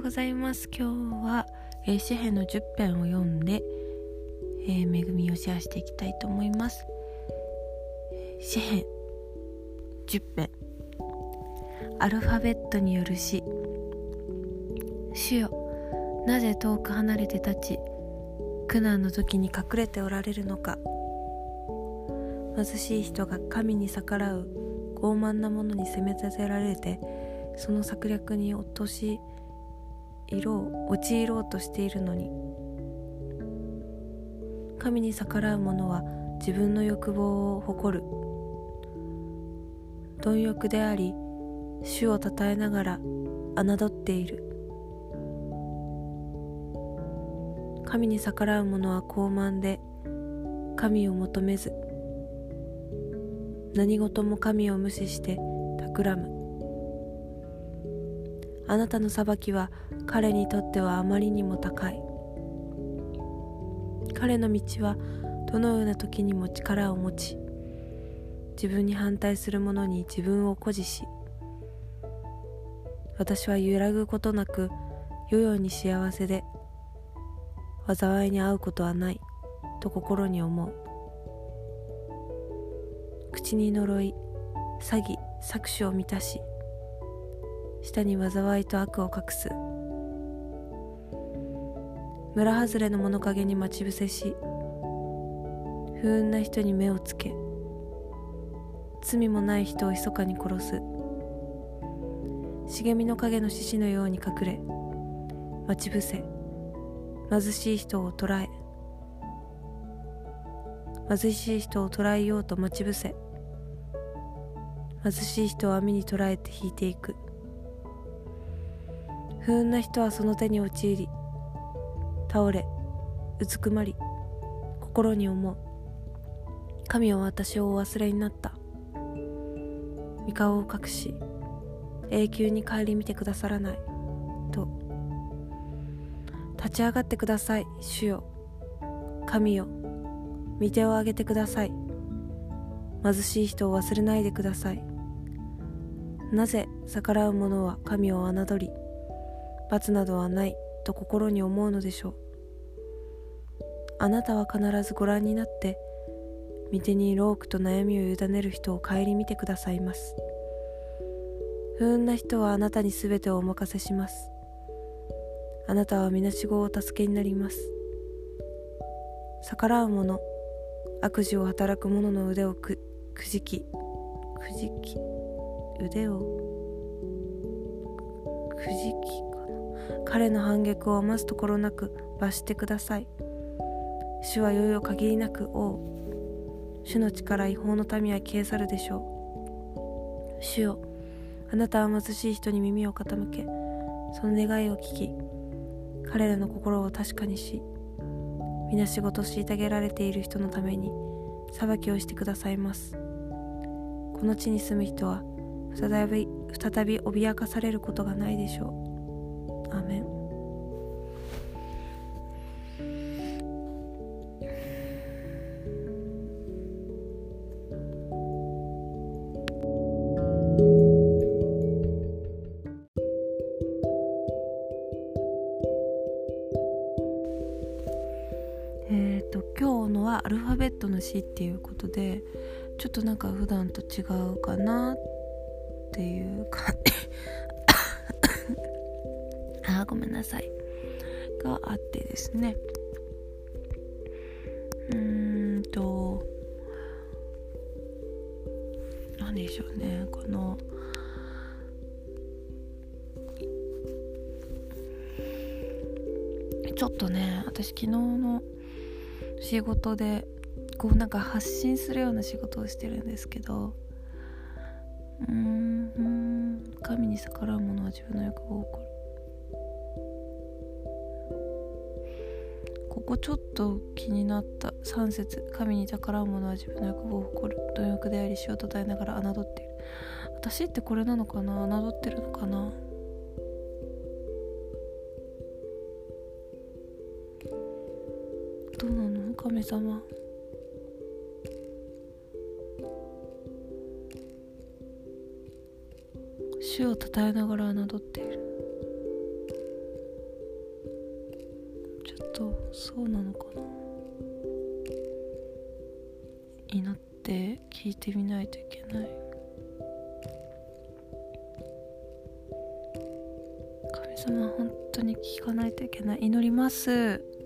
ようございます。今日は、えー、詩編の10編を読んで、えー、恵みをシェアしていきたいと思います。詩編10編。アルファベットによる詩。主よなぜ遠く離れて立ち苦難の時に隠れておられるのか。貧しい人が神に逆らう傲慢なものに責め立てられてその策略に落とし色を陥ろうとしているのに。神に逆らう者は自分の欲望を誇る。貪欲であり主をたたえながら侮っている。神に逆らう者は傲慢で神を求めず何事も神を無視して企む。あなたの裁きは彼にとってはあまりにも高い。彼の道はどのような時にも力を持ち自分に反対する者に自分を誇示し私は揺らぐことなく世々に幸せで災いに遭うことはないと心に思う。口に呪い詐欺搾取を満たし下に災いと悪を隠す。村外れの物陰に待ち伏せし不運な人に目をつけ罪もない人を密かに殺す。茂みの影の獅子のように隠れ待ち伏せ貧しい人を捕らえ貧しい人を捕らえようと待ち伏せ貧しい人を網に捕らえて引いていく。不運な人はその手に陥り倒れうずくまり心に思う。神は私をお忘れになった。御顔を隠し永久に顧みてくださらない。と。立ち上がってください主よ。神よ。御手を挙げてください。貧しい人を忘れないでください。なぜ逆らう者は神を侮り罰などはないと心に思うのでしょう。あなたは必ずご覧になって御手にロークと悩みを委ねる人を顧みてくださいます。不運な人はあなたに全てをお任せします。あなたはみなしごをお助けになります。逆らう者悪事を働く者の腕をくくじきくじき腕をくじき彼の反逆を余すところなく罰してください。主はよよ限りなく王。主の力違法の民は消え去るでしょう。主よあなたは貧しい人に耳を傾けその願いを聞き彼らの心を確かにし皆仕事虐げられている人のために裁きをしてくださいます。この地に住む人は再び再び脅かされることがないでしょう。アメンえっ、と今日のはアルファベットの詩っていうことでちょっとなんか普段と違うかなっていう感じごめんなさい。があってですね。うーんと何でしょうね。このちょっとね私昨日の仕事でこうなんか発信するような仕事をしてるんですけどうーん神に逆らう者は自分の欲望を起こる。こちょっと気になった。3節。神に逆らう者は自分の欲望を誇る。貪欲であり死をたたえながら侮っている。私ってこれなのかな？侮ってるのかな？どうなの？神様。主をたたえながら侮っている。そうなのかな。祈って聞いてみないといけない。神様本当に聞かないといけない。祈ります。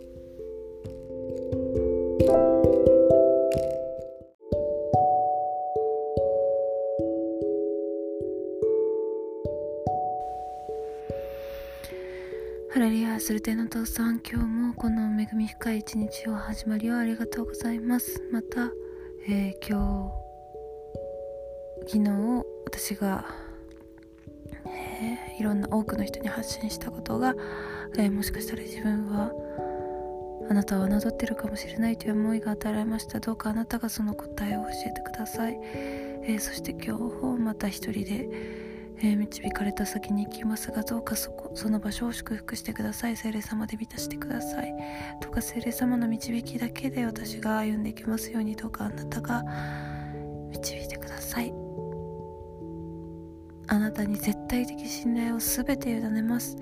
ハレリヤするての父さん今日もこの恵み深い一日を始まりをありがとうございます。また、えー、今日昨日私が、えー、いろんな多くの人に発信したことが、えー、もしかしたら自分はあなたを侮ってるかもしれないという思いが与えられました。どうかあなたがその答えを教えてください、えそして今日また一人でえ、導かれた先に行きますがどうかそこその場所を祝福してください。聖霊様で満たしてください。どうか聖霊様の導きだけで私が歩んでいきますようにどうかあなたが導いてください。あなたに絶対的信頼を全て委ねます。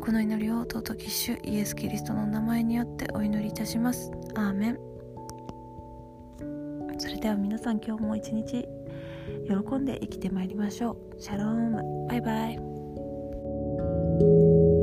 この祈りを尊き主イエス・キリストの名前によってお祈りいたします。アーメン。それでは皆さん今日も一日喜んで生きてまいりましょう。シャローム。バイバイ。